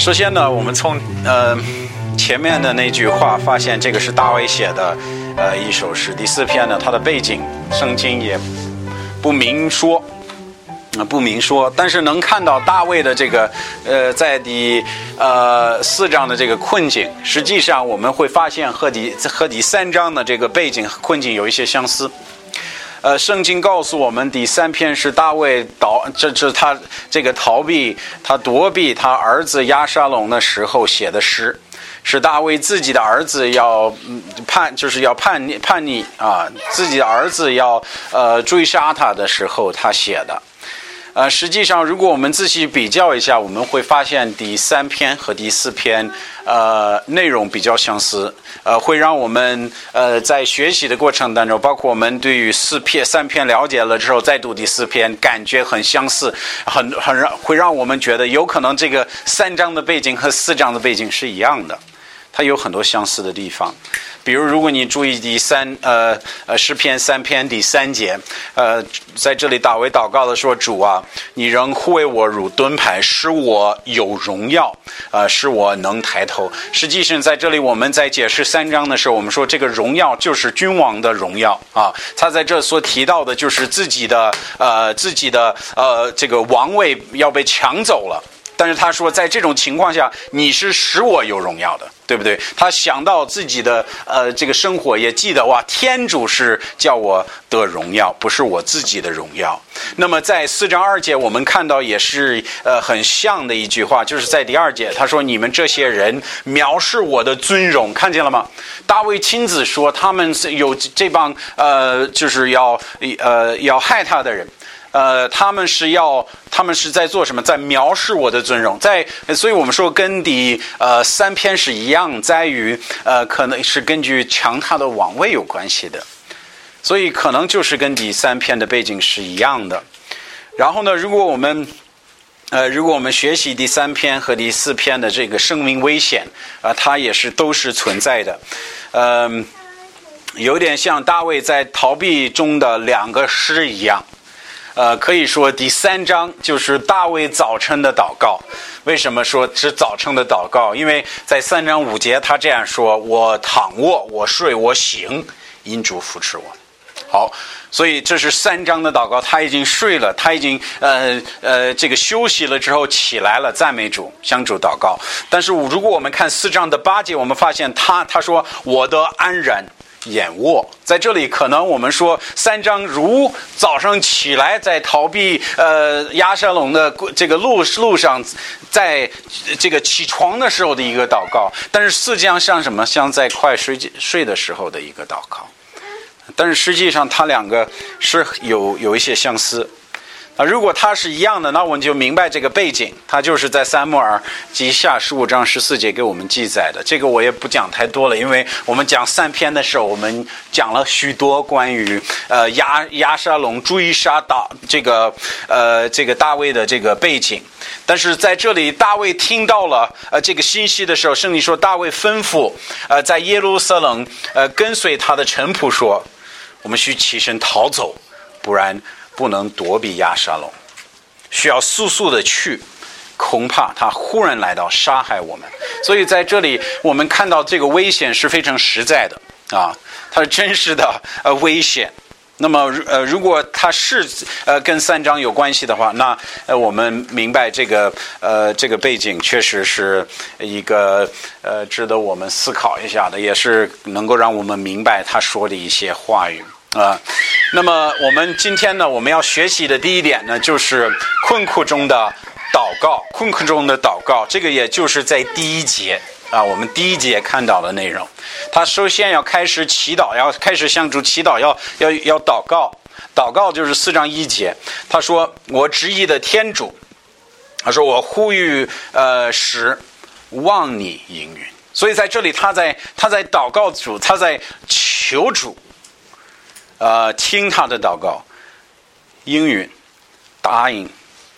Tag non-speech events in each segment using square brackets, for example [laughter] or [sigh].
首先呢，我们从呃前面的那句话发现，这个是大卫写的呃一首诗。第四篇呢，它的背景圣经也不明说，啊不明说，但是能看到大卫的这个呃在第呃四章的这个困境，实际上我们会发现和第和第三章的这个背景困境有一些相似。呃，圣经告诉我们，第三篇是大卫逃，这这他这个逃避，他躲避他儿子亚沙龙的时候写的诗，是大卫自己的儿子要叛，就是要叛逆叛逆啊，自己的儿子要呃追杀他的时候他写的。呃，实际上，如果我们仔细比较一下，我们会发现第三篇和第四篇，呃，内容比较相似，呃，会让我们呃在学习的过程当中，包括我们对于四篇、三篇了解了之后，再读第四篇，感觉很相似，很很让会让我们觉得有可能这个三章的背景和四章的背景是一样的，它有很多相似的地方。比如，如果你注意第三呃呃诗篇三篇第三节，呃，在这里大卫祷告的说：“主啊，你仍护卫我如盾牌，使我有荣耀，呃，使我能抬头。”实际上，在这里我们在解释三章的时候，我们说这个荣耀就是君王的荣耀啊。他在这所提到的就是自己的呃自己的呃这个王位要被抢走了。但是他说，在这种情况下，你是使我有荣耀的，对不对？他想到自己的呃这个生活，也记得哇，天主是叫我得荣耀，不是我自己的荣耀。那么在四章二节，我们看到也是呃很像的一句话，就是在第二节，他说：“你们这些人藐视我的尊荣，看见了吗？”大卫亲自说，他们是有这帮呃就是要呃要害他的人。呃，他们是要，他们是在做什么？在藐视我的尊荣，在，所以我们说跟第呃三篇是一样，在于呃，可能是根据强他的王位有关系的，所以可能就是跟第三篇的背景是一样的。然后呢，如果我们呃，如果我们学习第三篇和第四篇的这个生命危险啊，它也是都是存在的，嗯，有点像大卫在逃避中的两个诗一样。呃，可以说第三章就是大卫早晨的祷告。为什么说是早晨的祷告？因为在三章五节他这样说：“我躺卧，我睡，我醒，因主扶持我。”好，所以这是三章的祷告。他已经睡了，他已经呃呃这个休息了之后起来了，赞美主，向主祷告。但是如果我们看四章的八节，我们发现他他说：“我的安然。”眼卧在这里，可能我们说三章如早上起来在逃避呃亚沙龙的这个路路上，在这个起床的时候的一个祷告，但是四章像什么？像在快睡睡的时候的一个祷告，但是实际上它两个是有有一些相似。啊，如果它是一样的，那我们就明白这个背景，它就是在三木尔及下十五章十四节给我们记载的。这个我也不讲太多了，因为我们讲三篇的时候，我们讲了许多关于呃亚亚沙龙追杀大这个呃这个大卫的这个背景。但是在这里，大卫听到了呃这个信息的时候，圣经说大卫吩咐呃在耶路撒冷呃跟随他的臣仆说，我们需起身逃走，不然。不能躲避亚沙龙，需要速速的去，恐怕他忽然来到杀害我们。所以在这里，我们看到这个危险是非常实在的啊，它是真实的呃危险。那么呃，如果它是呃跟三章有关系的话，那呃我们明白这个呃这个背景确实是一个呃值得我们思考一下的，也是能够让我们明白他说的一些话语。啊，那么我们今天呢，我们要学习的第一点呢，就是困苦中的祷告。困苦中的祷告，这个也就是在第一节啊，我们第一节看到的内容。他首先要开始祈祷，要开始向主祈祷，要要要祷告。祷告就是四章一节，他说：“我执意的天主，他说我呼吁呃时望你应允。”所以在这里，他在他在祷告主，他在求主。呃，听他的祷告，应允，答应，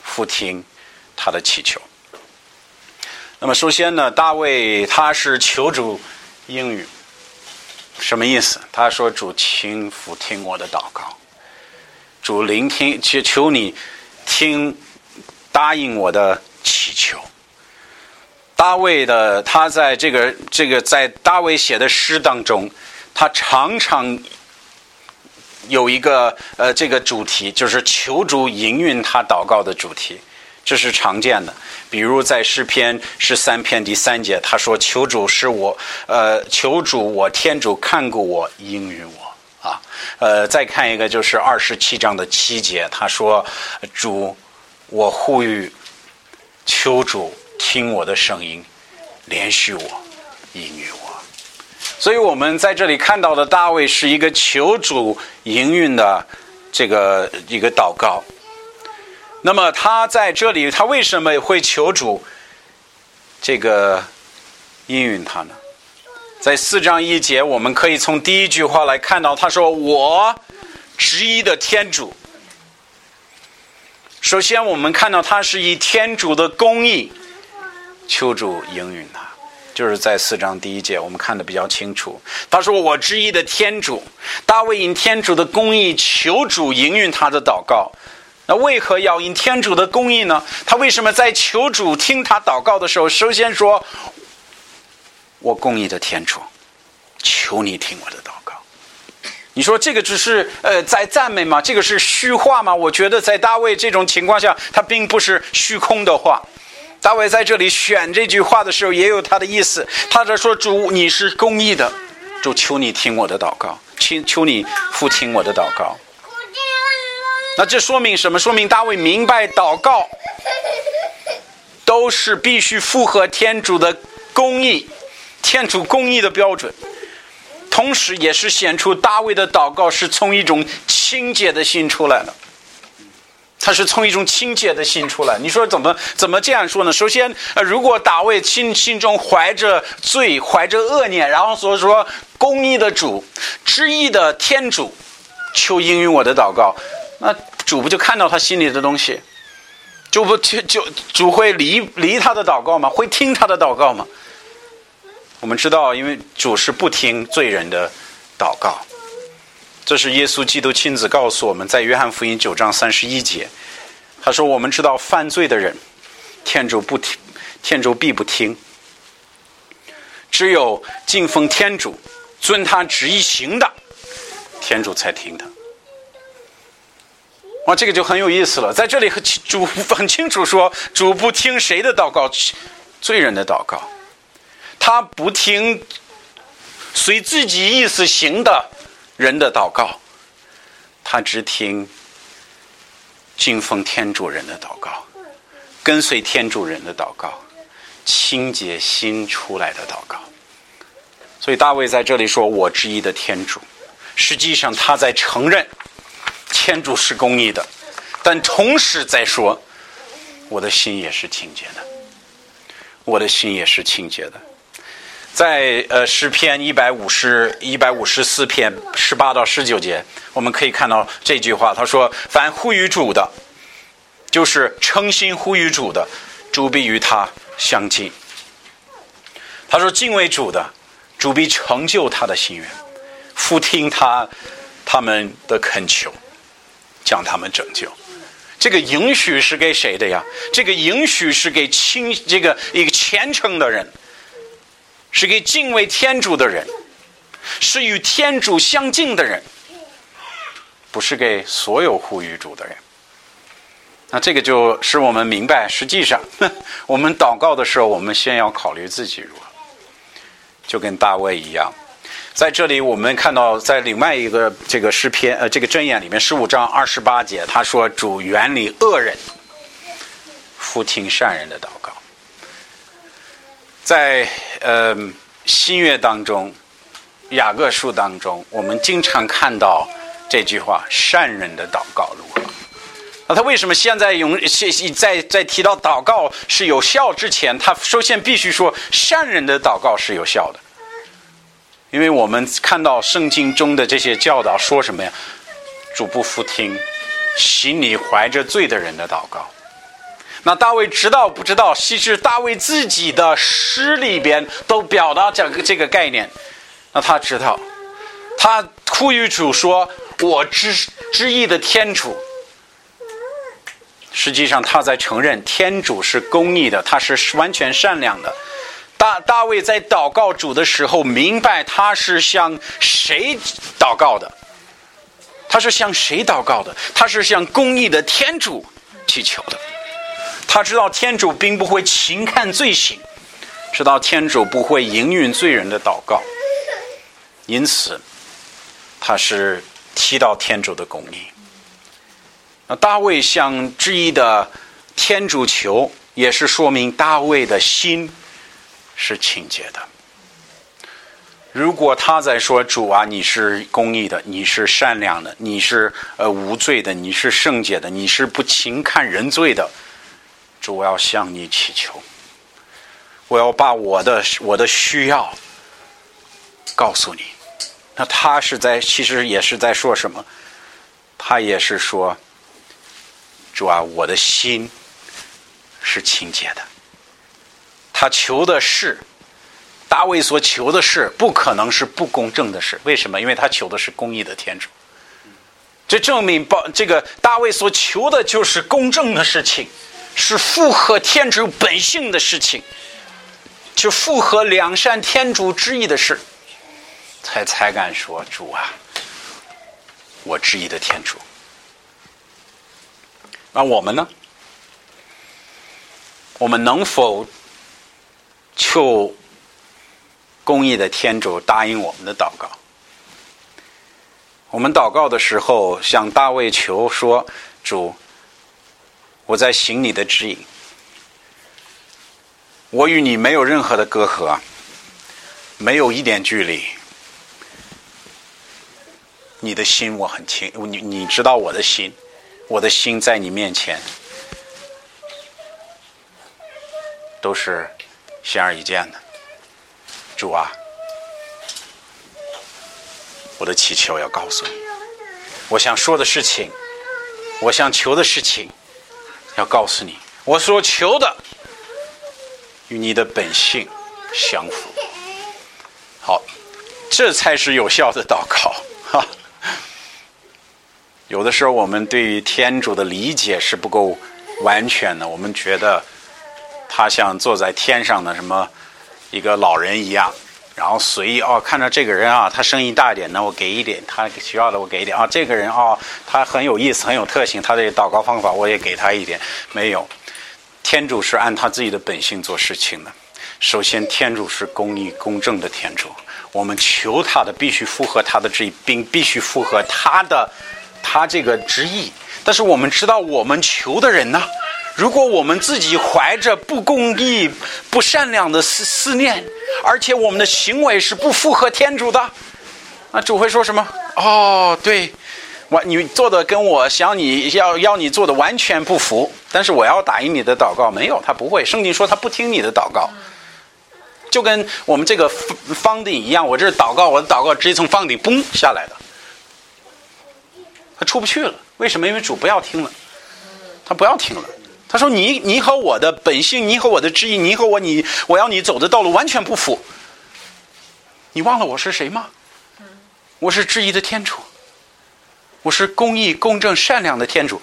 复听他的祈求。那么，首先呢，大卫他是求主应允，什么意思？他说：“主，请复听我的祷告，主聆听，求求你听，答应我的祈求。”大卫的他在这个这个在大卫写的诗当中，他常常有一个呃这个主题，就是求主应允他祷告的主题，这是常见的。比如在诗篇十三篇第三节，他说：“求主是我，呃，求主我天主看顾我，应允我。”啊，呃，再看一个就是二十七章的七节，他说：“主，我呼吁，求主听我的声音，连续我，应允我。”所以我们在这里看到的大卫是一个求主应允的这个一个祷告。那么他在这里，他为什么会求主这个应允他呢？在四章一节，我们可以从第一句话来看到，他说：“我执意的天主。”首先，我们看到他是以天主的公义求主应允他，就是在四章第一节，我们看的比较清楚。他说：“我执意的天主，大卫因天主的公义求主应允他的祷告。”那为何要因天主的公义呢？他为什么在求主听他祷告的时候，首先说：“我公义的天主，求你听我的祷告。”你说这个只是呃在赞美吗？这个是虚话吗？我觉得在大卫这种情况下，他并不是虚空的话。大卫在这里选这句话的时候，也有他的意思。他在说：“主，你是公义的，主求你听我的祷告，请求你复听我的祷告。”那这说明什么？说明大卫明白祷告 [laughs] 都是必须符合天主的公义、天主公义的标准，同时也是显出大卫的祷告是从一种清洁的心出来的。他是从一种清洁的心出来。你说怎么怎么这样说呢？首先，呃，如果大卫心心中怀着罪、怀着恶念，然后所以说公义的主、知义的天主求应允我的祷告。那主不就看到他心里的东西，就不就就主会离离他的祷告吗？会听他的祷告吗？我们知道，因为主是不听罪人的祷告，这是耶稣基督亲自告诉我们在约翰福音九章三十一节，他说：“我们知道犯罪的人，天主不听，天主必不听，只有敬奉天主、遵他旨意行的，天主才听他。”哇，这个就很有意思了。在这里，主很清楚说，主不听谁的祷告，罪人的祷告，他不听随自己意思行的人的祷告，他只听敬奉天主人的祷告，跟随天主人的祷告，清洁心出来的祷告。所以大卫在这里说：“我之一的天主。”实际上，他在承认。天主是公义的，但同时在说，我的心也是清洁的，我的心也是清洁的。在呃诗篇一百五十一百五十四篇十八到十九节，我们可以看到这句话，他说：“凡呼于主的，就是诚心呼于主的，主必与他相近。”他说：“敬畏主的，主必成就他的心愿，复听他他们的恳求。”将他们拯救，这个允许是给谁的呀？这个允许是给亲这个一个虔诚的人，是给敬畏天主的人，是与天主相近的人，不是给所有护于主的人。那这个就使我们明白，实际上 [laughs] 我们祷告的时候，我们先要考虑自己如何，就跟大卫一样。在这里，我们看到在另外一个这个诗篇呃这个箴言里面十五章二十八节，他说：“主远离恶人，复听善人的祷告。”在呃新约当中，雅各书当中，我们经常看到这句话：“善人的祷告如何？”那他为什么现在用在在提到祷告是有效之前，他首先必须说善人的祷告是有效的？因为我们看到圣经中的这些教导说什么呀？主不服听，心里怀着罪的人的祷告。那大卫知道不知道？其实大卫自己的诗里边都表达这个这个概念。那他知道，他呼吁主说：“我知知意的天主。”实际上他在承认天主是公义的，他是完全善良的。大大卫在祷告主的时候，明白他是向谁祷告的。他是向谁祷告的？他是向公义的天主祈求的。他知道天主并不会轻看罪行，知道天主不会应允罪人的祷告，因此他是提到天主的公义。那大卫向之一的天主求，也是说明大卫的心是清洁的。如果他在说主啊，你是公义的，你是善良的，你是呃无罪的，你是圣洁的，你是不轻看人罪的，主我要向你祈求，我要把我的我的需要告诉你。那他是在其实也是在说什么？他也是说，主啊，我的心是清洁的。他求的是。大卫所求的事不可能是不公正的事，为什么？因为他求的是公义的天主。这证明，报这个大卫所求的就是公正的事情，是符合天主本性的事情，就符合良善天主之意的事，才才敢说主啊，我之意的天主。那我们呢？我们能否求？公义的天主答应我们的祷告。我们祷告的时候，向大卫求说：“主，我在行你的指引，我与你没有任何的隔阂，没有一点距离。你的心我很清，你你知道我的心，我的心在你面前都是显而易见的。”主啊，我的祈求要告诉你，我想说的事情，我想求的事情，要告诉你，我所求的与你的本性相符。好，这才是有效的祷告。哈，有的时候我们对于天主的理解是不够完全的，我们觉得他像坐在天上的什么。一个老人一样，然后随意哦，看着这个人啊，他声音大一点，那我给一点；他需要的我给一点啊。这个人哦，他很有意思，很有特性，他的祷告方法我也给他一点。没有，天主是按他自己的本性做事情的。首先，天主是公义公正的天主，我们求他的必须符合他的旨意，并必须符合他的他这个旨意。但是我们知道，我们求的人呢？如果我们自己怀着不公义、不善良的思思念，而且我们的行为是不符合天主的，那主会说什么？哦，对，我你做的跟我想你要要你做的完全不符。但是我要答应你的祷告，没有，他不会。圣经说他不听你的祷告，就跟我们这个方顶一样。我这是祷告，我的祷告直接从方顶嘣下来的，他出不去了。为什么？因为主不要听了，他不要听了。他说：“你你和我的本性，你和我的旨意，你和我你我要你走的道路完全不符。你忘了我是谁吗？我是质疑的天主，我是公义、公正、善良的天主。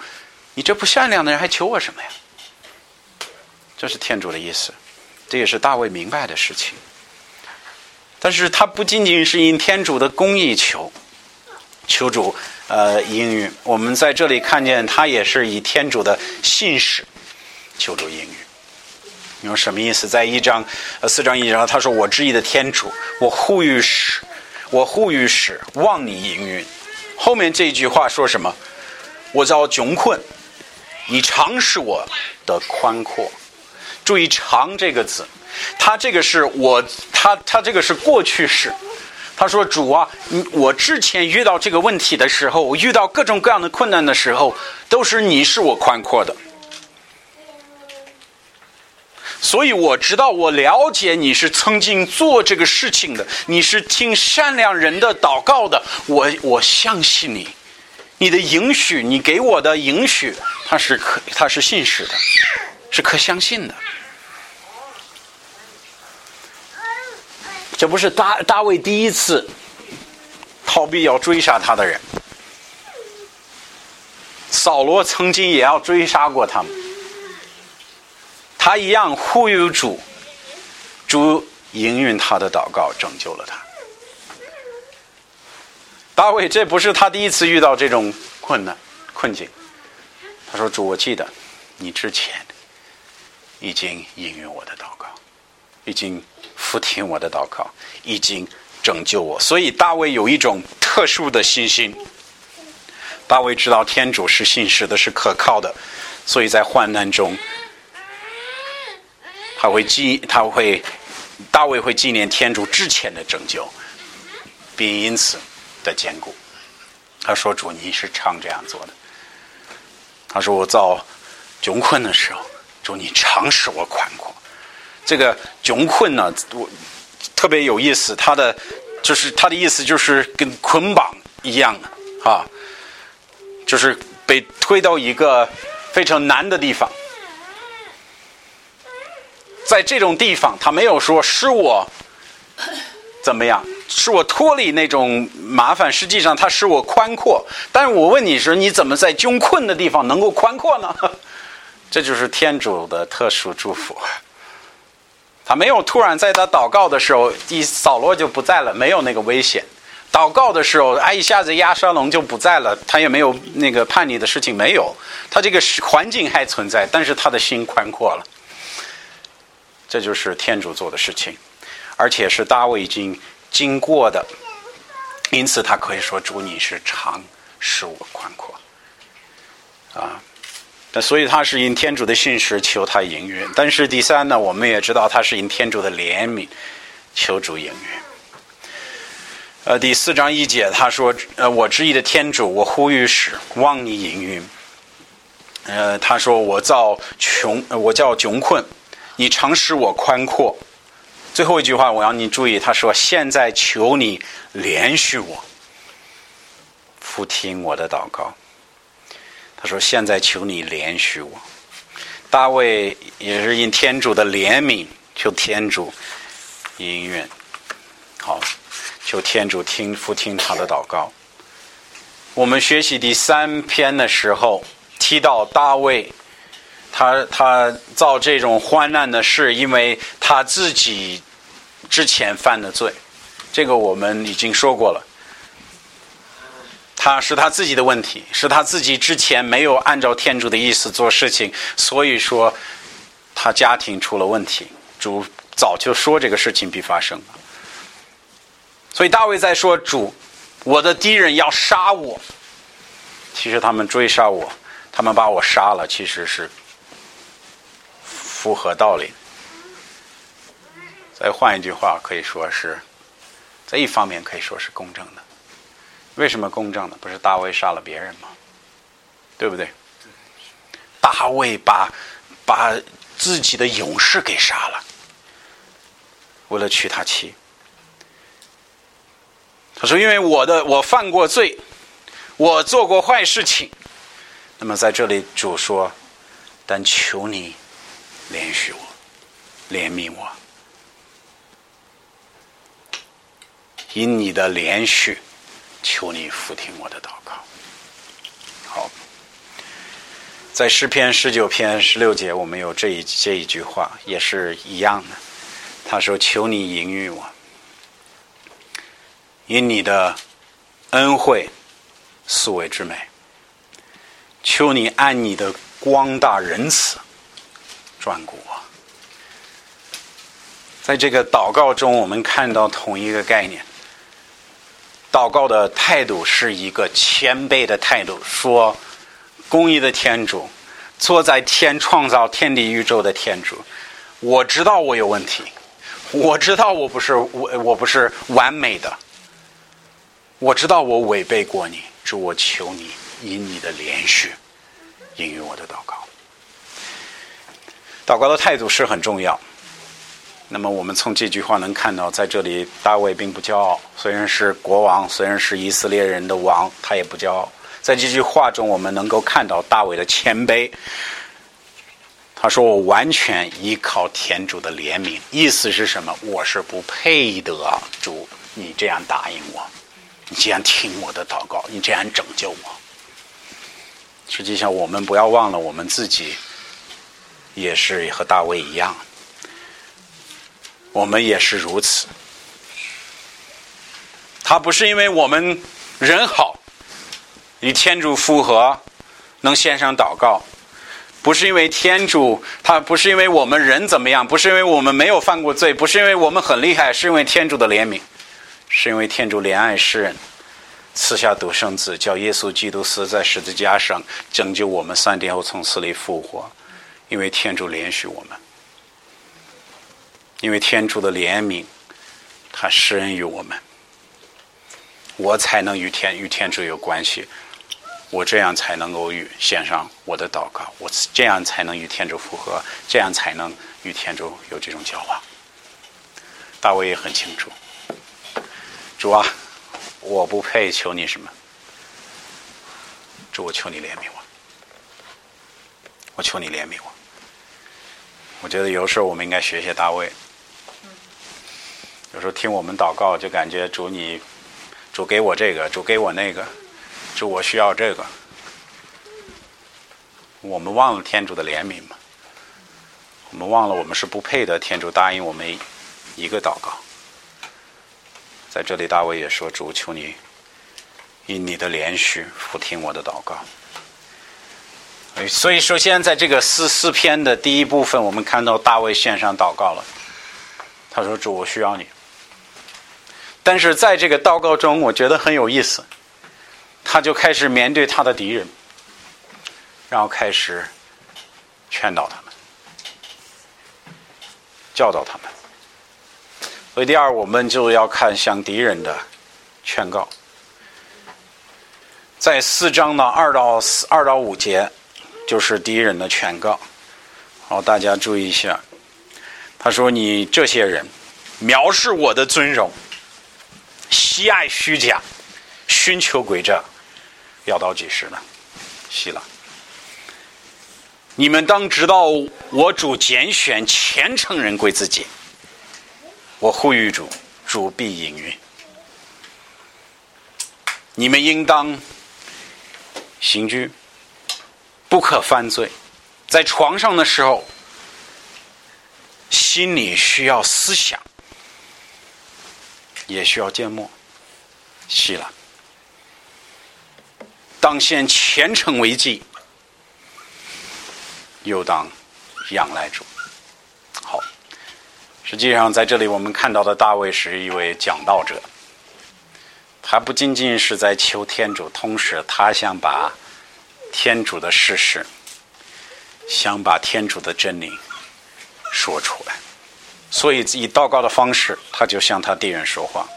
你这不善良的人还求我什么呀？这是天主的意思，这也是大卫明白的事情。但是他不仅仅是因天主的公义求，求主呃应允。我们在这里看见他也是以天主的信使。”求助应允，你说什么意思？在一章，呃，四章一章，他说：“我之意的天主，我呼吁使，我呼吁使，望你应允。”后面这句话说什么？我遭窘困，你常是我的宽阔。注意“常”这个字，他这个是我，他他这个是过去式。他说：“主啊，我之前遇到这个问题的时候，我遇到各种各样的困难的时候，都是你是我宽阔的。”所以我知道，我了解你是曾经做这个事情的，你是听善良人的祷告的，我我相信你，你的允许，你给我的允许，他是可他是信实的，是可相信的。这不是大大卫第一次逃避要追杀他的人，扫罗曾经也要追杀过他们，他一样呼吁主，主应允他的祷告，拯救了他。大卫这不是他第一次遇到这种困难困境。他说：“主，我记得你之前已经应允我的祷告，已经俯听我的祷告，已经拯救我。所以大卫有一种特殊的信心。大卫知道天主是信实的，是可靠的，所以在患难中，他会记，他会大卫会纪念天主之前的拯救，并因此。”的坚固，他说：“主，你是常这样做的。”他说：“我遭窘困的时候，主你常使我宽阔。”这个窘困呢，我特别有意思。他的就是他的意思，就是跟捆绑一样的啊，就是被推到一个非常难的地方。在这种地方，他没有说使我 [coughs] 怎么样。使我脱离那种麻烦，实际上他使我宽阔。但是我问你说，你怎么在窘困的地方能够宽阔呢？[laughs] 这就是天主的特殊祝福。他没有突然在他祷告的时候，一扫罗就不在了，没有那个危险。祷告的时候，哎，一下子亚沙龙就不在了，他也没有那个叛逆的事情，没有。他这个环境还存在，但是他的心宽阔了。这就是天主做的事情，而且是大卫已经。经过的，因此他可以说：“主，你是长，使我宽阔。”啊，那所以他是因天主的信实求他应允。但是第三呢，我们也知道他是因天主的怜悯求主应允。呃，第四章一节他说：“呃，我之意的天主，我呼吁使望你应允。”呃，他说：“我造穷，我叫穷困，你常使我宽阔。”最后一句话，我要你注意。他说：“现在求你连续我，复听我的祷告。”他说：“现在求你连续我。”大卫也是因天主的怜悯，求天主应允。好，求天主听复听他的祷告。我们学习第三篇的时候，提到大卫。他他造这种患难的事，因为他自己之前犯的罪，这个我们已经说过了。他是他自己的问题，是他自己之前没有按照天主的意思做事情，所以说他家庭出了问题。主早就说这个事情必发生，所以大卫在说：“主，我的敌人要杀我。”其实他们追杀我，他们把我杀了，其实是。符合道理。再换一句话，可以说是，在一方面可以说是公正的。为什么公正呢？不是大卫杀了别人吗？对不对？大卫把把自己的勇士给杀了，为了娶他妻。他说：“因为我的我犯过罪，我做过坏事情。那么在这里主说，但求你。”怜恤我，怜悯我，因你的怜恤，求你复听我的祷告。好，在诗篇十九篇十六节，我们有这一这一句话，也是一样的。他说：“求你引喻我，因你的恩惠素为之美，求你按你的光大仁慈。”转过，在这个祷告中，我们看到同一个概念。祷告的态度是一个谦卑的态度，说：“公义的天主，坐在天创造天地宇宙的天主，我知道我有问题，我知道我不是我我不是完美的，我知道我违背过你，主，我求你以你的连续应允我的祷告。”祷告的态度是很重要。那么，我们从这句话能看到，在这里大卫并不骄傲，虽然是国王，虽然是以色列人的王，他也不骄傲。在这句话中，我们能够看到大卫的谦卑。他说：“我完全依靠天主的怜悯。”意思是什么？我是不配得主你这样答应我，你这样听我的祷告，你这样拯救我。实际上，我们不要忘了，我们自己也是和大卫一样，我们也是如此。他不是因为我们人好，与天主复合，能献上祷告；不是因为天主，他不是因为我们人怎么样，不是因为我们没有犯过罪，不是因为我们很厉害，是因为天主的怜悯，是因为天主怜爱世人。赐下独生子，叫耶稣基督死在十字架上，拯救我们三天后从死里复活。因为天主怜恤我们，因为天主的怜悯，他施恩于我们，我才能与天与天主有关系。我这样才能够与献上我的祷告，我这样才能与天主复合，这样才能与天主有这种交往。大卫也很清楚，主啊。我不配求你什么，主，我求你怜悯我，我求你怜悯我。我觉得有时候我们应该学学大卫，有时候听我们祷告，就感觉主你，主给我这个，主给我那个，主我需要这个。我们忘了天主的怜悯吗？我们忘了我们是不配的，天主答应我们一个祷告。在这里，大卫也说：“主，求你以你的连续复听我的祷告。”所以，首先在这个四四篇的第一部分，我们看到大卫献上祷告了。他说：“主，我需要你。”但是在这个祷告中，我觉得很有意思，他就开始面对他的敌人，然后开始劝导他们，教导他们。所以，第二，我们就要看向敌人的劝告，在四章的二到四二到五节，就是敌人的劝告。好，大家注意一下。他说：“你这些人藐视我的尊荣，喜爱虚假，寻求诡诈，要到几时呢？希了。你们当知道，我主拣选虔诚人归自己。”我呼吁主，主必应允。你们应当行居，不可犯罪。在床上的时候，心里需要思想，也需要缄默。息了，当先虔诚为祭，又当仰赖主。好。实际上，在这里我们看到的大卫是一位讲道者。他不仅仅是在求天主，同时他想把天主的事实、想把天主的真理说出来。所以，以祷告的方式，他就向他敌人说话。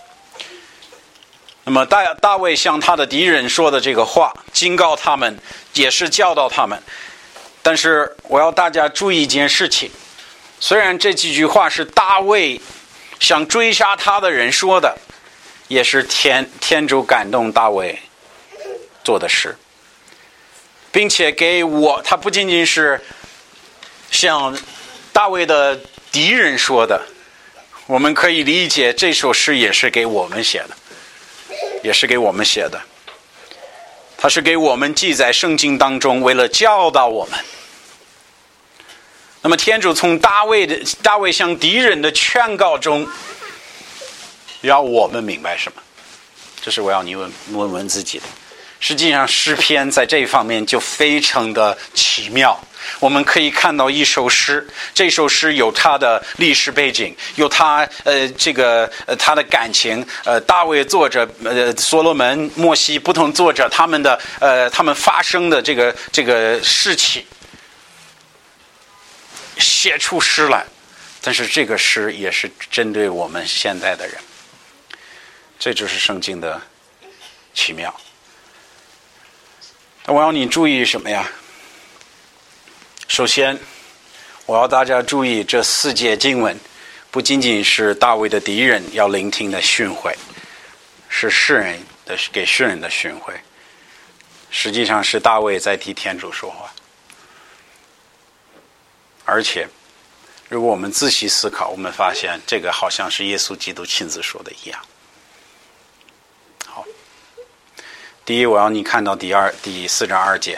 那么，大大卫向他的敌人说的这个话，警告他们，也是教导他们。但是，我要大家注意一件事情。虽然这几句话是大卫想追杀他的人说的，也是天天主感动大卫做的事，并且给我，他不仅仅是向大卫的敌人说的，我们可以理解这首诗也是给我们写的，也是给我们写的，他是给我们记在圣经当中，为了教导我们。那么，天主从大卫的大卫向敌人的劝告中，要我们明白什么？这是我要你问问问自己的。实际上，诗篇在这方面就非常的奇妙。我们可以看到一首诗，这首诗有它的历史背景，有他呃这个呃他的感情。呃，大卫作者呃所罗门、莫西不同作者他们的呃他们发生的这个这个事情。写出诗来，但是这个诗也是针对我们现在的人，这就是圣经的奇妙。我要你注意什么呀？首先，我要大家注意这四节经文，不仅仅是大卫的敌人要聆听的训诲，是世人的给世人的训诲，实际上是大卫在替天主说话。而且，如果我们仔细思考，我们发现这个好像是耶稣基督亲自说的一样。好，第一，我要你看到第二第四章二节，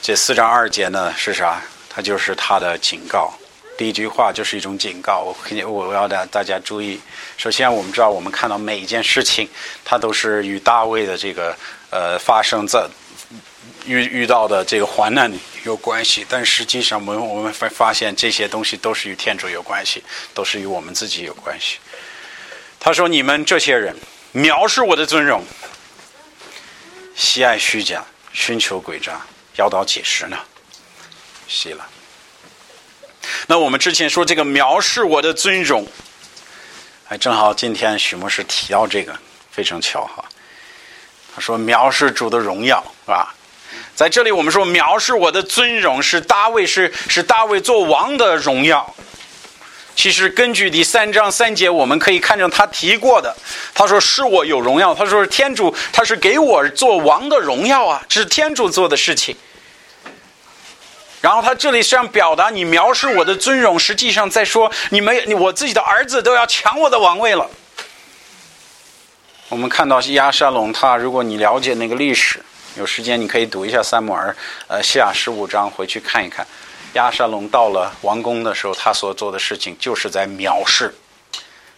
这四章二节呢是啥？它就是他的警告。第一句话就是一种警告，我肯定我要大大家注意。首先，我们知道我们看到每一件事情，它都是与大卫的这个呃发生在遇遇到的这个患难有关系。但实际上，我们我们会发现这些东西都是与天主有关系，都是与我们自己有关系。他说：“你们这些人藐视我的尊荣，喜爱虚假，寻求诡诈，要到几时呢？”谢了。那我们之前说这个藐视我的尊荣，哎，正好今天许牧师提到这个，非常巧哈。他说藐视主的荣耀，是吧？在这里我们说藐视我的尊荣是大卫是是大卫做王的荣耀。其实根据第三章三节，我们可以看见他提过的，他说是我有荣耀，他说是天主他是给我做王的荣耀啊，这是天主做的事情。然后他这里是想表达你藐视我的尊荣，实际上在说你们，我自己的儿子都要抢我的王位了。我们看到亚沙龙，他如果你了解那个历史，有时间你可以读一下三摩尔呃下十五章，回去看一看。亚沙龙到了王宫的时候，他所做的事情就是在藐视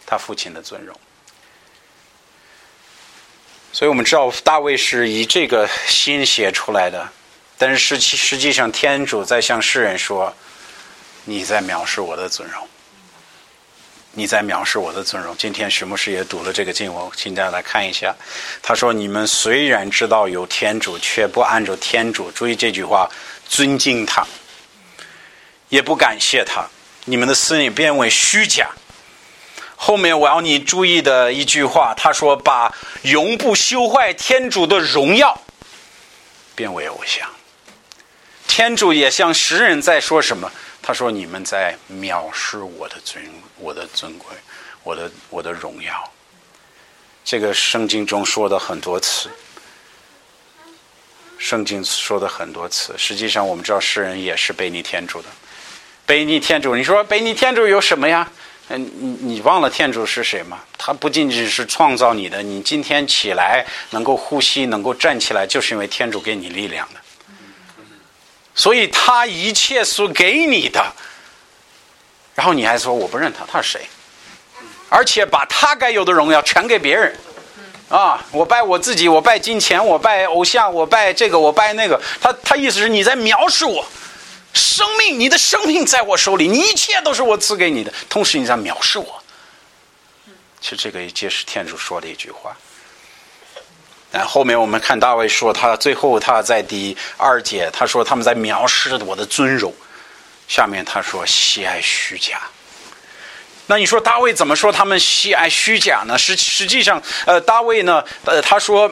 他父亲的尊荣。所以我们知道大卫是以这个心写出来的。但是实际实际上，天主在向世人说：“你在藐视我的尊荣，你在藐视我的尊荣。”今天徐牧师也读了这个经文，请大家来看一下。他说：“你们虽然知道有天主，却不按照天主。注意这句话，尊敬他，也不感谢他。你们的思念变为虚假。”后面我要你注意的一句话，他说：“把永不修坏天主的荣耀变为偶像。”天主也向世人在说什么？他说：“你们在藐视我的尊，我的尊贵，我的我的荣耀。”这个圣经中说的很多次，圣经说的很多次。实际上，我们知道世人也是背逆天主的，背逆天主。你说背逆天主有什么呀？嗯，你你忘了天主是谁吗？他不仅仅是创造你的，你今天起来能够呼吸，能够站起来，就是因为天主给你力量的。所以他一切所给你的，然后你还说我不认他，他是谁？而且把他该有的荣耀全给别人，啊！我拜我自己，我拜金钱，我拜偶像，我拜这个，我拜那个。他他意思是你在藐视我，生命，你的生命在我手里，你一切都是我赐给你的，同时你在藐视我。其实这个也揭示天主说的一句话。然后面我们看大卫说，他最后他在第二节，他说他们在藐视我的尊荣。下面他说喜爱虚假。那你说大卫怎么说他们喜爱虚假呢？实实际上，呃，大卫呢，呃，他说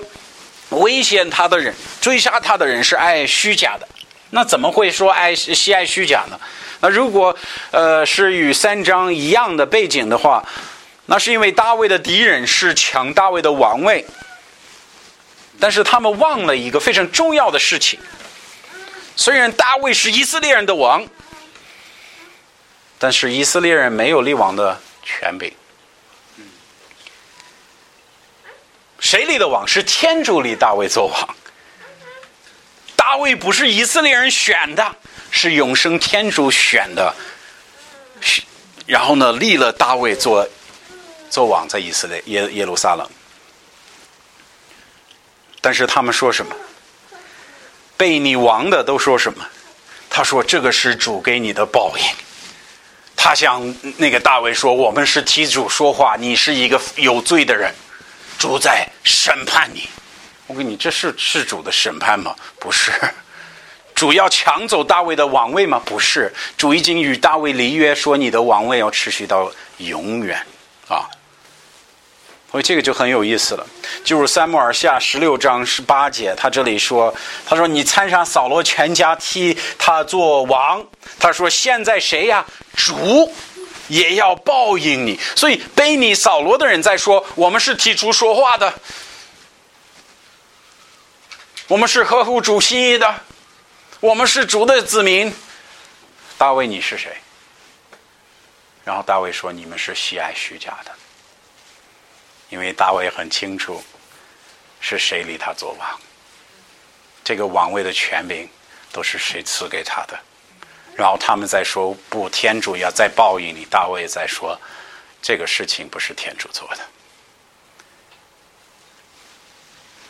危险他的人、追杀他的人是爱虚假的。那怎么会说爱喜爱虚假呢？那如果呃是与三章一样的背景的话，那是因为大卫的敌人是抢大卫的王位。但是他们忘了一个非常重要的事情。虽然大卫是以色列人的王，但是以色列人没有立王的权柄。谁立的王？是天主立大卫做王。大卫不是以色列人选的，是永生天主选的。然后呢，立了大卫做做王，在以色列耶耶路撒冷。但是他们说什么？被你亡的都说什么？他说：“这个是主给你的报应。”他向那个大卫说：“我们是替主说话，你是一个有罪的人，主在审判你。”我跟你，这是是主的审判吗？不是。[laughs] 主要抢走大卫的王位吗？不是。主已经与大卫立约，说你的王位要持续到永远啊。所以这个就很有意思了，就是三摩尔下十六章十八节，他这里说：“他说你参上扫罗全家替他做王。”他说：“现在谁呀？主也要报应你。”所以背你扫罗的人在说：“我们是替主说话的，我们是合乎主心意的，我们是主的子民。”大卫，你是谁？然后大卫说：“你们是喜爱虚假的。”因为大卫很清楚是谁立他做王，这个王位的权柄都是谁赐给他的？然后他们在说不，天主要再报应你。大卫在说，这个事情不是天主做的，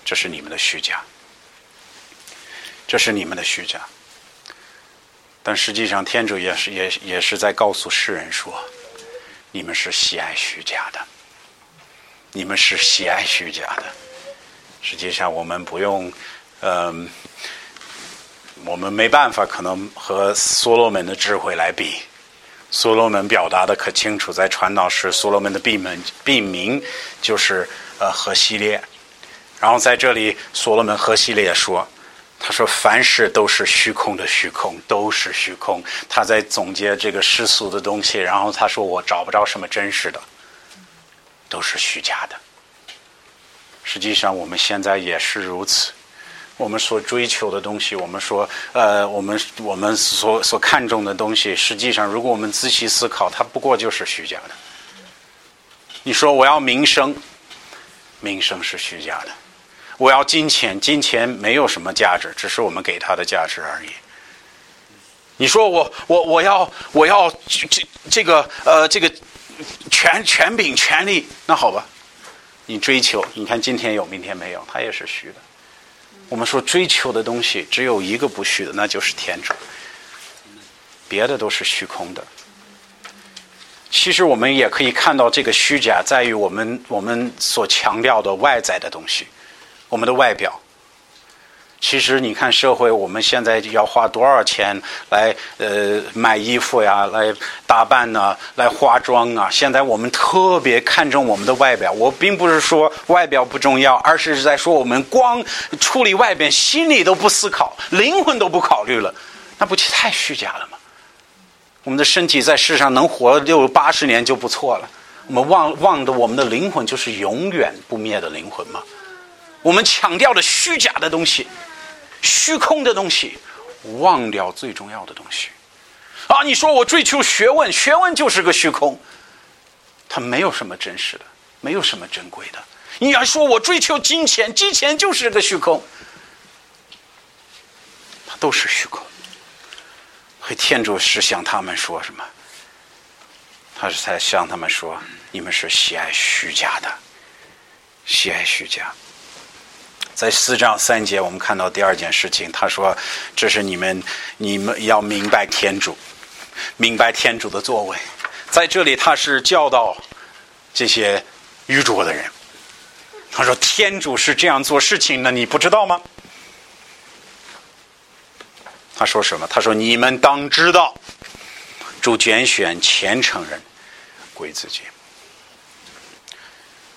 这是你们的虚假，这是你们的虚假。但实际上，天主也是也也是在告诉世人说，你们是喜爱虚假的，你们是喜爱虚假的。实际上，我们不用，嗯。我们没办法，可能和所罗门的智慧来比。所罗门表达的可清楚，在传道时，所罗门的闭门闭名就是呃和西列。然后在这里，所罗门和西列说：“他说凡事都是虚空的虚空，都是虚空。”他在总结这个世俗的东西，然后他说：“我找不着什么真实的，都是虚假的。”实际上，我们现在也是如此。我们所追求的东西，我们说，呃，我们我们所所看重的东西，实际上，如果我们仔细思考，它不过就是虚假的。你说我要名声，名声是虚假的；我要金钱，金钱没有什么价值，只是我们给它的价值而已。你说我我我要我要这这个呃这个权权柄权力，那好吧，你追求，你看今天有，明天没有，它也是虚的。我们说追求的东西只有一个不虚的，那就是天主，别的都是虚空的。其实我们也可以看到，这个虚假在于我们我们所强调的外在的东西，我们的外表。其实你看社会，我们现在要花多少钱来呃买衣服呀，来打扮呢，来化妆啊？现在我们特别看重我们的外表。我并不是说外表不重要，而是在说我们光处理外边，心里都不思考，灵魂都不考虑了，那不就太虚假了吗？我们的身体在世上能活六八十年就不错了，我们忘忘的我们的灵魂就是永远不灭的灵魂吗？我们强调的虚假的东西。虚空的东西，忘掉最重要的东西。啊，你说我追求学问，学问就是个虚空，它没有什么真实的，没有什么珍贵的。你要说我追求金钱，金钱就是个虚空，它都是虚空。和天主是向他们说什么？他是在向他们说：你们是喜爱虚假的，喜爱虚假。在四章三节，我们看到第二件事情。他说：“这是你们，你们要明白天主，明白天主的作为。在这里，他是教导这些愚拙的人。他说：天主是这样做事情的，你不知道吗？他说什么？他说：你们当知道，主拣选虔诚人归自己。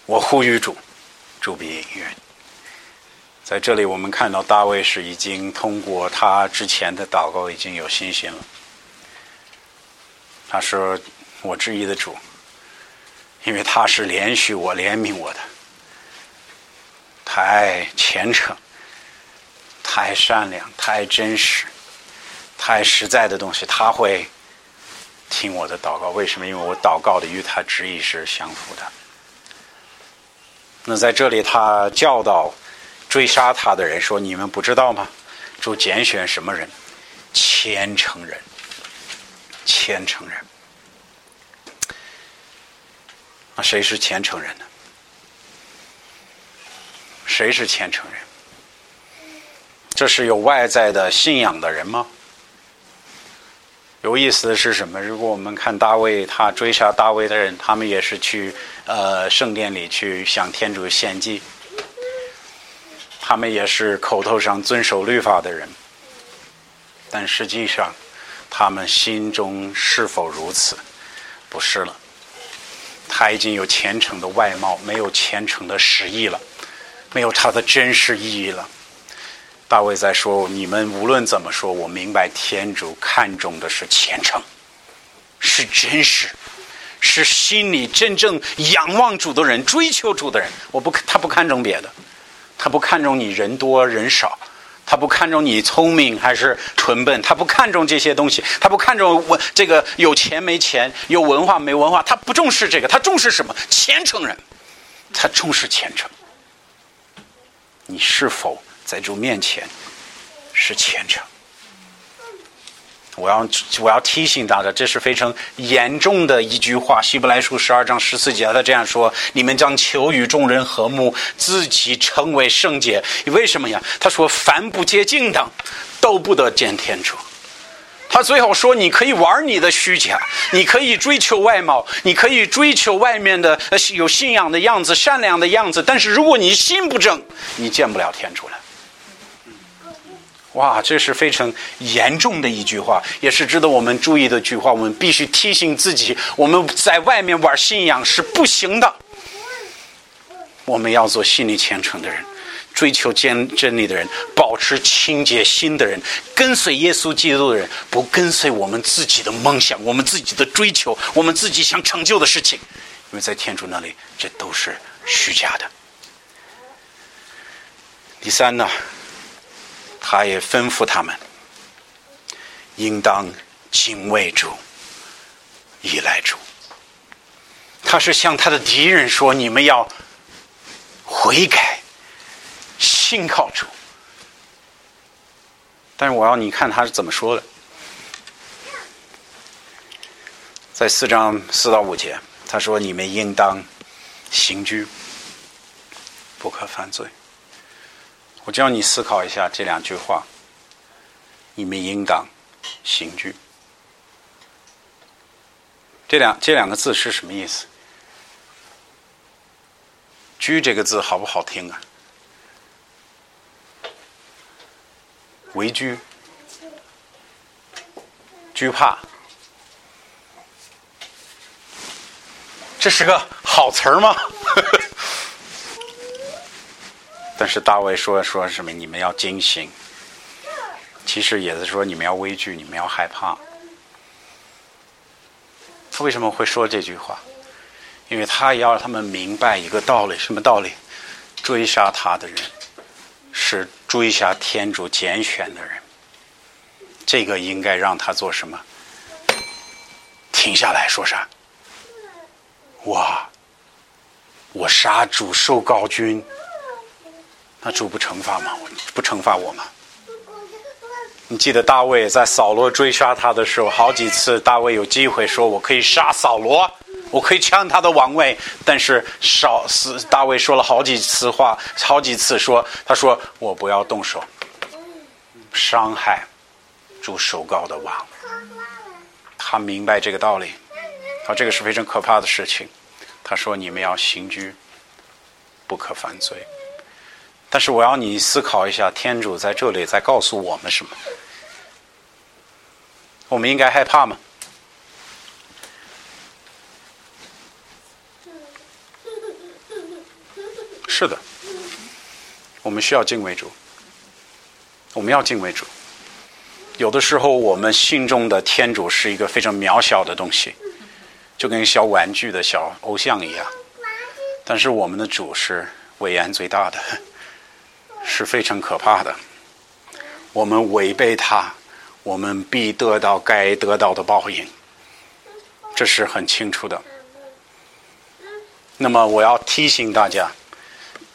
我呼吁主，主必应允。”在这里，我们看到大卫是已经通过他之前的祷告已经有信心了。他说：“我质疑的主，因为他是怜恤我、怜悯我的，太虔诚、太善良、太真实、太实在的东西，他会听我的祷告。为什么？因为我祷告的与他旨意是相符的。那在这里，他教导。”追杀他的人说：“你们不知道吗？主拣选什么人？虔诚人。虔诚人。那谁是虔诚人呢？谁是虔诚人？这是有外在的信仰的人吗？有意思的是什么？如果我们看大卫，他追杀大卫的人，他们也是去呃圣殿里去向天主献祭。”他们也是口头上遵守律法的人，但实际上，他们心中是否如此？不是了。他已经有虔诚的外貌，没有虔诚的实意了，没有他的真实意义了。大卫在说：“你们无论怎么说，我明白天主看重的是虔诚，是真实，是心里真正仰望主的人、追求主的人。我不，他不看重别的。”他不看重你人多人少，他不看重你聪明还是蠢笨，他不看重这些东西，他不看重我这个有钱没钱，有文化没文化，他不重视这个，他重视什么？虔诚人，他重视虔诚。你是否在主面前是虔诚？我要我要提醒大家，这是非常严重的一句话。希伯来书十二章十四节，他这样说：“你们将求与众人和睦，自己成为圣洁。”为什么呀？他说：“凡不洁净的，都不得见天主。”他最后说：“你可以玩你的虚假，你可以追求外貌，你可以追求外面的有信仰的样子、善良的样子，但是如果你心不正，你见不了天主了。”哇，这是非常严重的一句话，也是值得我们注意的句话。我们必须提醒自己，我们在外面玩信仰是不行的。我们要做心理虔诚的人，追求真真理的人，保持清洁心的人，跟随耶稣基督的人，不跟随我们自己的梦想、我们自己的追求、我们自己想成就的事情，因为在天主那里，这都是虚假的。第三呢？他也吩咐他们，应当敬畏主，依赖主。他是向他的敌人说：“你们要悔改，信靠主。”但是我要你看他是怎么说的，在四章四到五节，他说：“你们应当行居，不可犯罪。”我叫你思考一下这两句话，你们应当行拘。这两这两个字是什么意思？居这个字好不好听啊？为拘，惧怕，这是个好词儿吗？[laughs] 但是大卫说说什么？你们要惊醒。其实也是说你们要畏惧，你们要害怕。他为什么会说这句话？因为他要让他们明白一个道理，什么道理？追杀他的人是追杀天主拣选的人。这个应该让他做什么？停下来说啥？哇！我杀主受高君。那主不惩罚吗？不惩罚我吗？你记得大卫在扫罗追杀他的时候，好几次大卫有机会说：“我可以杀扫罗，我可以抢他的王位。”但是少大卫说了好几次话，好几次说：“他说我不要动手，伤害主守高的王。”他明白这个道理，他，这个是非常可怕的事情。他说：“你们要行居，不可犯罪。”但是我要你思考一下，天主在这里在告诉我们什么？我们应该害怕吗？是的，我们需要敬畏主，我们要敬畏主。有的时候，我们心中的天主是一个非常渺小的东西，就跟小玩具的小偶像一样。但是我们的主是伟岸最大的。是非常可怕的。我们违背他，我们必得到该得到的报应，这是很清楚的。那么，我要提醒大家，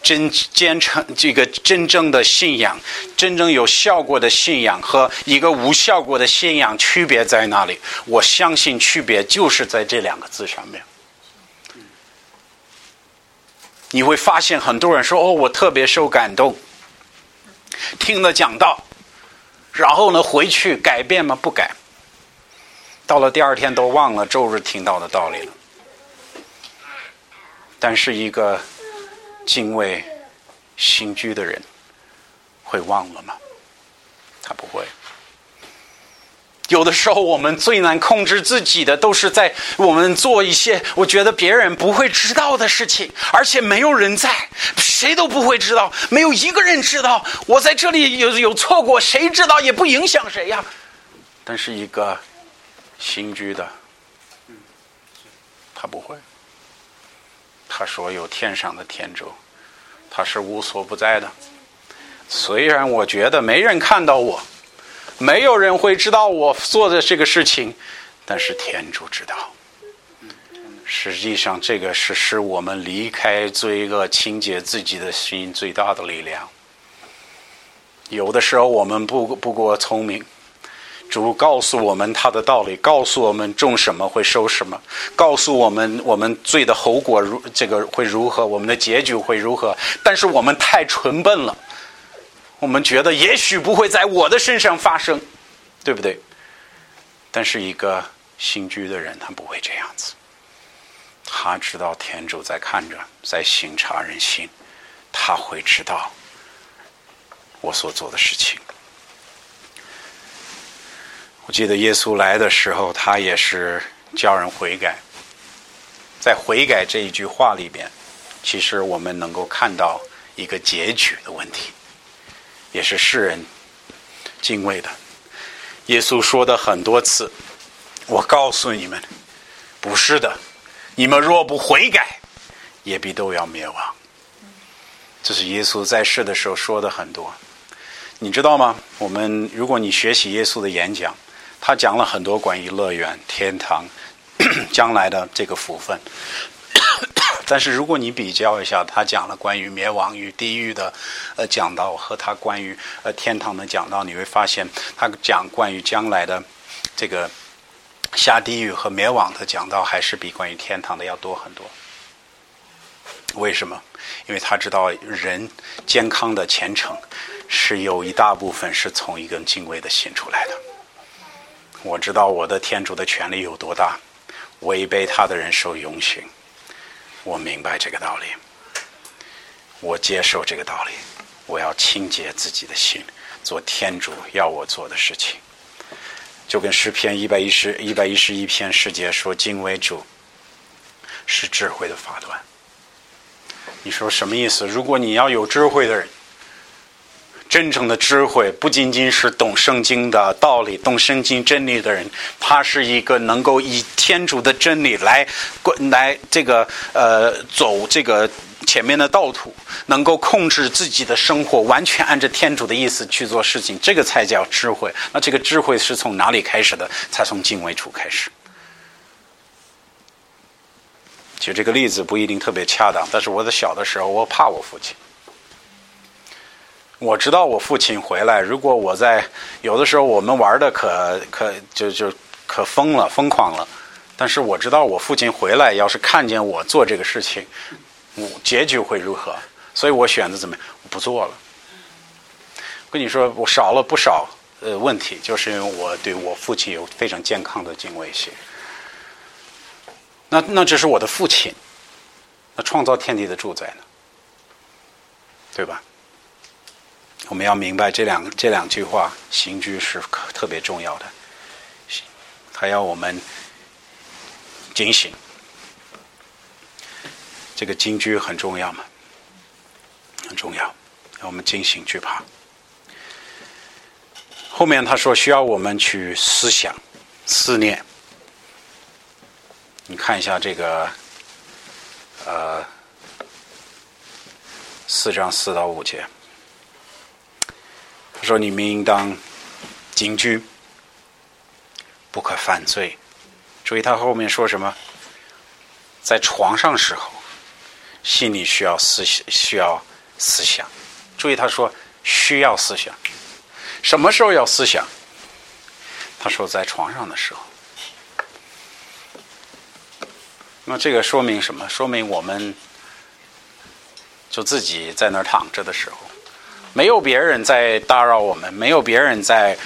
真坚称这个真正的信仰，真正有效果的信仰和一个无效果的信仰区别在哪里？我相信区别就是在这两个字上面。你会发现，很多人说：“哦，我特别受感动。”听了讲道，然后呢，回去改变吗？不改。到了第二天都忘了周日听到的道理了。但是一个敬畏心居的人会忘了吗？他不会。有的时候，我们最难控制自己的，都是在我们做一些我觉得别人不会知道的事情，而且没有人在，谁都不会知道，没有一个人知道。我在这里有有错过，谁知道也不影响谁呀。但是一个新居的，他不会。他说有天上的天主，他是无所不在的。虽然我觉得没人看到我。没有人会知道我做的这个事情，但是天主知道。实际上，这个是使我们离开罪恶、清洁自己的心最大的力量。有的时候，我们不不过聪明，主告诉我们他的道理，告诉我们种什么会收什么，告诉我们我们罪的后果如这个会如何，我们的结局会如何。但是我们太蠢笨了，我们觉得也许不会在我的身上发生，对不对？但是一个新居的人，他不会这样子，他知道天主在看着，在行察人心，他会知道我所做的事情。我记得耶稣来的时候，他也是叫人悔改。在悔改这一句话里边，其实我们能够看到一个结局的问题，也是世人敬畏的。耶稣说的很多次，我告诉你们，不是的，你们若不悔改，也必都要灭亡。这是耶稣在世的时候说的很多。你知道吗？我们如果你学习耶稣的演讲。他讲了很多关于乐园、天堂 [coughs] 将来的这个福分，但是如果你比较一下，他讲了关于灭亡与地狱的呃讲道和他关于呃天堂的讲道，你会发现他讲关于将来的这个下地狱和灭亡的讲道，还是比关于天堂的要多很多。为什么？因为他知道人健康的前程是有一大部分是从一根敬畏的心出来的。我知道我的天主的权力有多大，违背他的人受永刑。我明白这个道理，我接受这个道理。我要清洁自己的心，做天主要我做的事情。就跟诗篇一百一十一百一十一篇世界说：“敬畏主是智慧的法端。”你说什么意思？如果你要有智慧的人。真正的智慧不仅仅是懂圣经的道理、懂圣经真理的人，他是一个能够以天主的真理来来这个呃走这个前面的道途，能够控制自己的生活，完全按照天主的意思去做事情，这个才叫智慧。那这个智慧是从哪里开始的？才从敬畏处开始。举这个例子不一定特别恰当，但是我在小的时候，我怕我父亲。我知道我父亲回来，如果我在有的时候我们玩的可可就就可疯了疯狂了，但是我知道我父亲回来，要是看见我做这个事情，我结局会如何？所以我选择怎么样？我不做了。跟你说，我少了不少呃问题，就是因为我对我父亲有非常健康的敬畏心。那那这是我的父亲，那创造天地的主宰呢？对吧？我们要明白这两这两句话，刑具是特别重要的，还要我们警醒。这个金句很重要嘛，很重要，让我们警醒惧怕。后面他说需要我们去思想、思念。你看一下这个，呃，四章四到五节。说你们应当警居，不可犯罪。注意他后面说什么？在床上时候，心里需要思需要思想。注意他说需要思想，什么时候要思想？他说在床上的时候。那这个说明什么？说明我们就自己在那儿躺着的时候。没有别人在打扰我们，没有别人在，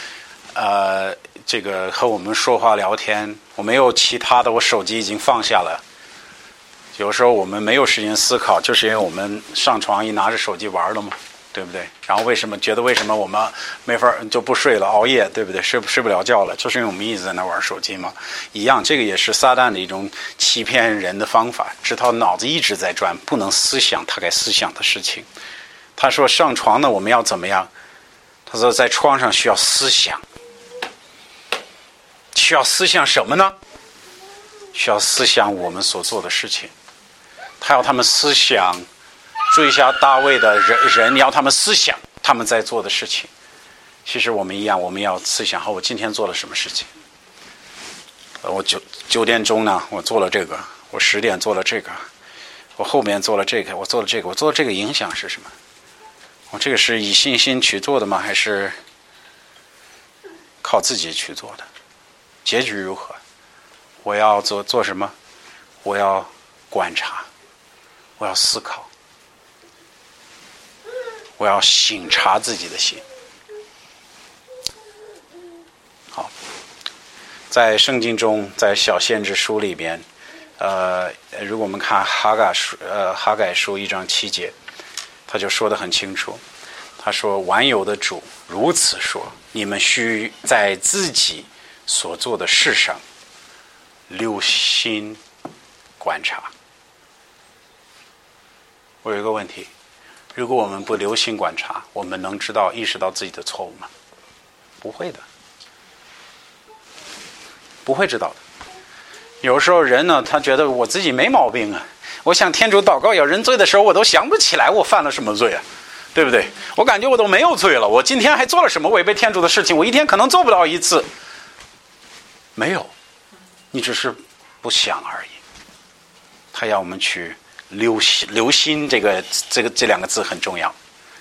呃，这个和我们说话聊天。我没有其他的，我手机已经放下了。有时候我们没有时间思考，就是因为我们上床一拿着手机玩了嘛，对不对？然后为什么觉得为什么我们没法就不睡了，熬夜，对不对？睡睡不了觉了，就是因为我们一直在那玩手机嘛。一样，这个也是撒旦的一种欺骗人的方法，直到脑子一直在转，不能思想他该思想的事情。他说：“上床呢，我们要怎么样？”他说：“在床上需要思想，需要思想什么呢？需要思想我们所做的事情。他要他们思想追下大卫的人人，你要他们思想他们在做的事情。其实我们一样，我们要思想：好，我今天做了什么事情？我九九点钟呢，我做了这个；我十点做了这个；我后面做了这个；我做了这个。我做了这个影响是什么？”我这个是以信心去做的吗？还是靠自己去做的。结局如何？我要做做什么？我要观察，我要思考，我要醒察自己的心。好，在圣经中，在小先知书里边，呃，如果我们看哈嘎书，呃，哈改书一章七节，他就说的很清楚。他说：“万有的主如此说，你们需在自己所做的事上留心观察。”我有一个问题：如果我们不留心观察，我们能知道、意识到自己的错误吗？不会的，不会知道的。有时候人呢，他觉得我自己没毛病啊。我向天主祷告要认罪的时候，我都想不起来我犯了什么罪啊。对不对？我感觉我都没有罪了。我今天还做了什么违背天主的事情？我一天可能做不到一次。没有，你只是不想而已。他要我们去留心，留心这个这个这两个字很重要，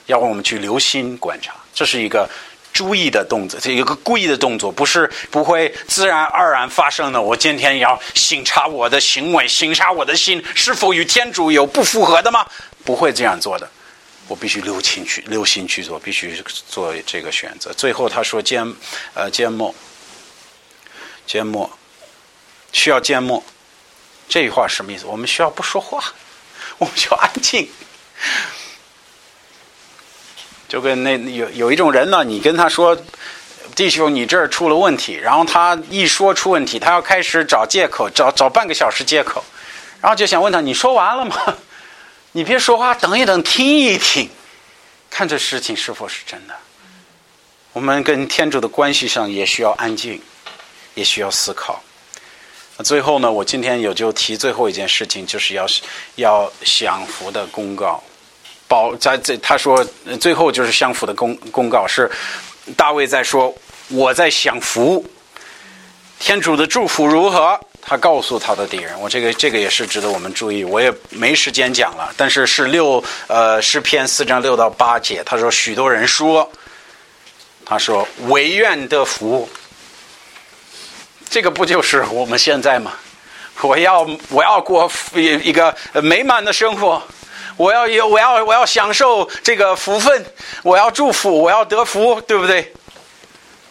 要我们去留心观察。这是一个注意的动作，这有个故意的动作，不是不会自然而然发生的。我今天要审查我的行为，审查我的心是否与天主有不符合的吗？不会这样做的。我必须留心去留心去做，必须做这个选择。最后他说缄，呃缄默，缄默，需要缄默。这句话什么意思？我们需要不说话，我们需要安静。就跟那有有一种人呢，你跟他说，弟兄，你这儿出了问题，然后他一说出问题，他要开始找借口，找找半个小时借口，然后就想问他，你说完了吗？[laughs] 你别说话，等一等，听一听，看这事情是否是真的。我们跟天主的关系上也需要安静，也需要思考。最后呢，我今天也就提最后一件事情，就是要要享福的公告。保在这，他说最后就是享福的公公告是大卫在说我在享福，天主的祝福如何？他告诉他的敌人，我这个这个也是值得我们注意。我也没时间讲了，但是是六呃诗篇四章六到八节，他说许多人说，他说唯愿得福，这个不就是我们现在吗？我要我要过一一个美满的生活，我要有我要我要享受这个福分，我要祝福，我要得福，对不对？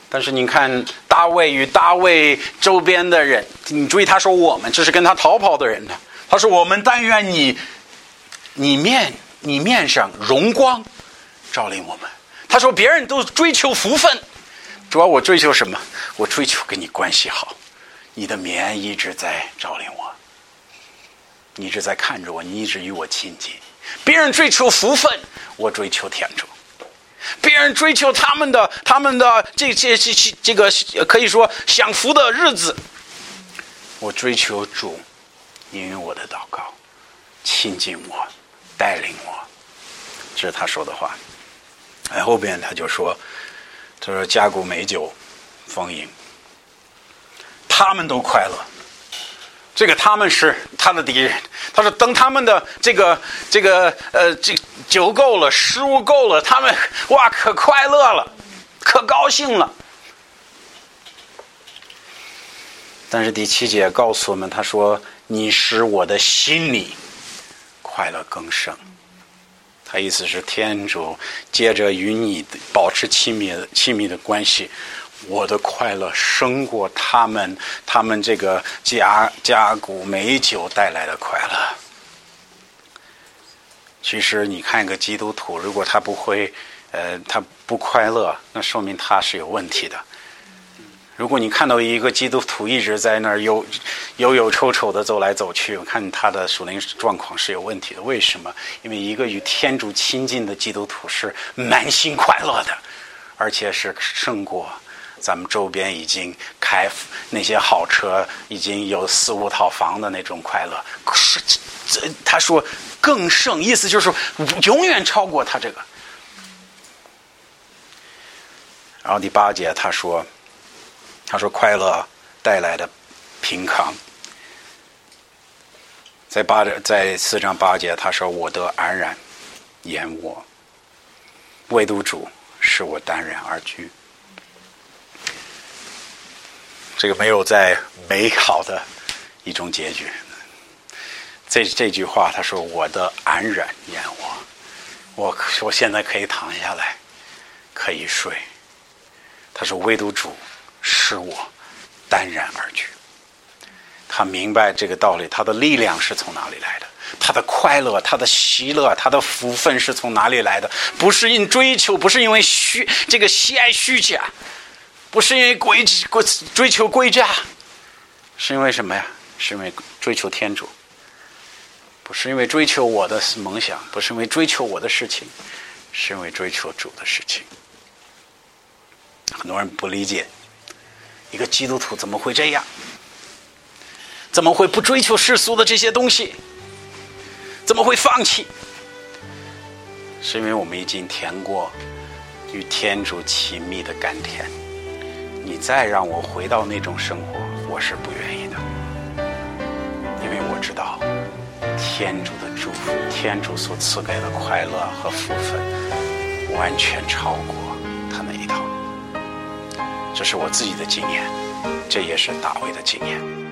但是你看，大卫与大卫周边的人，你注意，他说我们这是跟他逃跑的人的。他说我们但愿你，你面你面上荣光照临我们。他说别人都追求福分，主要我追求什么？我追求跟你关系好，你的面一直在照临我，你一直在看着我，你一直与我亲近。别人追求福分，我追求天主。别人追求他们的、他们的这这这这个可以说享福的日子，我追求主，应允我的祷告，亲近我，带领我，这是他说的话。哎，后边他就说：“他说家谷美酒，丰盈，他们都快乐。”这个他们是他的敌人。他说：“等他们的这个这个呃，这酒够了，食物够了，他们哇，可快乐了，可高兴了。”但是第七节告诉我们，他说：“你使我的心里快乐更盛。”他意思是天主接着与你保持亲密亲密的关系。我的快乐胜过他们，他们这个加加谷美酒带来的快乐。其实，你看一个基督徒，如果他不会，呃，他不快乐，那说明他是有问题的。如果你看到一个基督徒一直在那儿忧忧忧愁愁的走来走去，我看他的属灵状况是有问题的。为什么？因为一个与天主亲近的基督徒是满心快乐的，而且是胜过。咱们周边已经开那些好车，已经有四五套房的那种快乐，是这他说更胜，意思就是永远超过他这个。然后第八节他说，他说快乐带来的平康，在八在四章八节他说我得安然言我，唯独主使我淡然而居。这个没有在美好的一种结局。这这句话，他说：“我的安然厌我，我我现在可以躺下来，可以睡。”他说：“唯独主使我淡然而去。”他明白这个道理，他的力量是从哪里来的？他的快乐、他的喜乐、他的福分是从哪里来的？不是因追求，不是因为虚这个喜爱虚假，不是因为归归追求归家，是因为什么呀？是因为追求天主。不是因为追求我的梦想，不是因为追求我的事情，是因为追求主的事情。很多人不理解，一个基督徒怎么会这样？怎么会不追求世俗的这些东西？怎么会放弃？是因为我们已经填过与天主亲密的甘甜。你再让我回到那种生活，我是不愿意的，因为我知道。天主的祝福，天主所赐给的快乐和福分，完全超过他那一套。这是我自己的经验，这也是大卫的经验。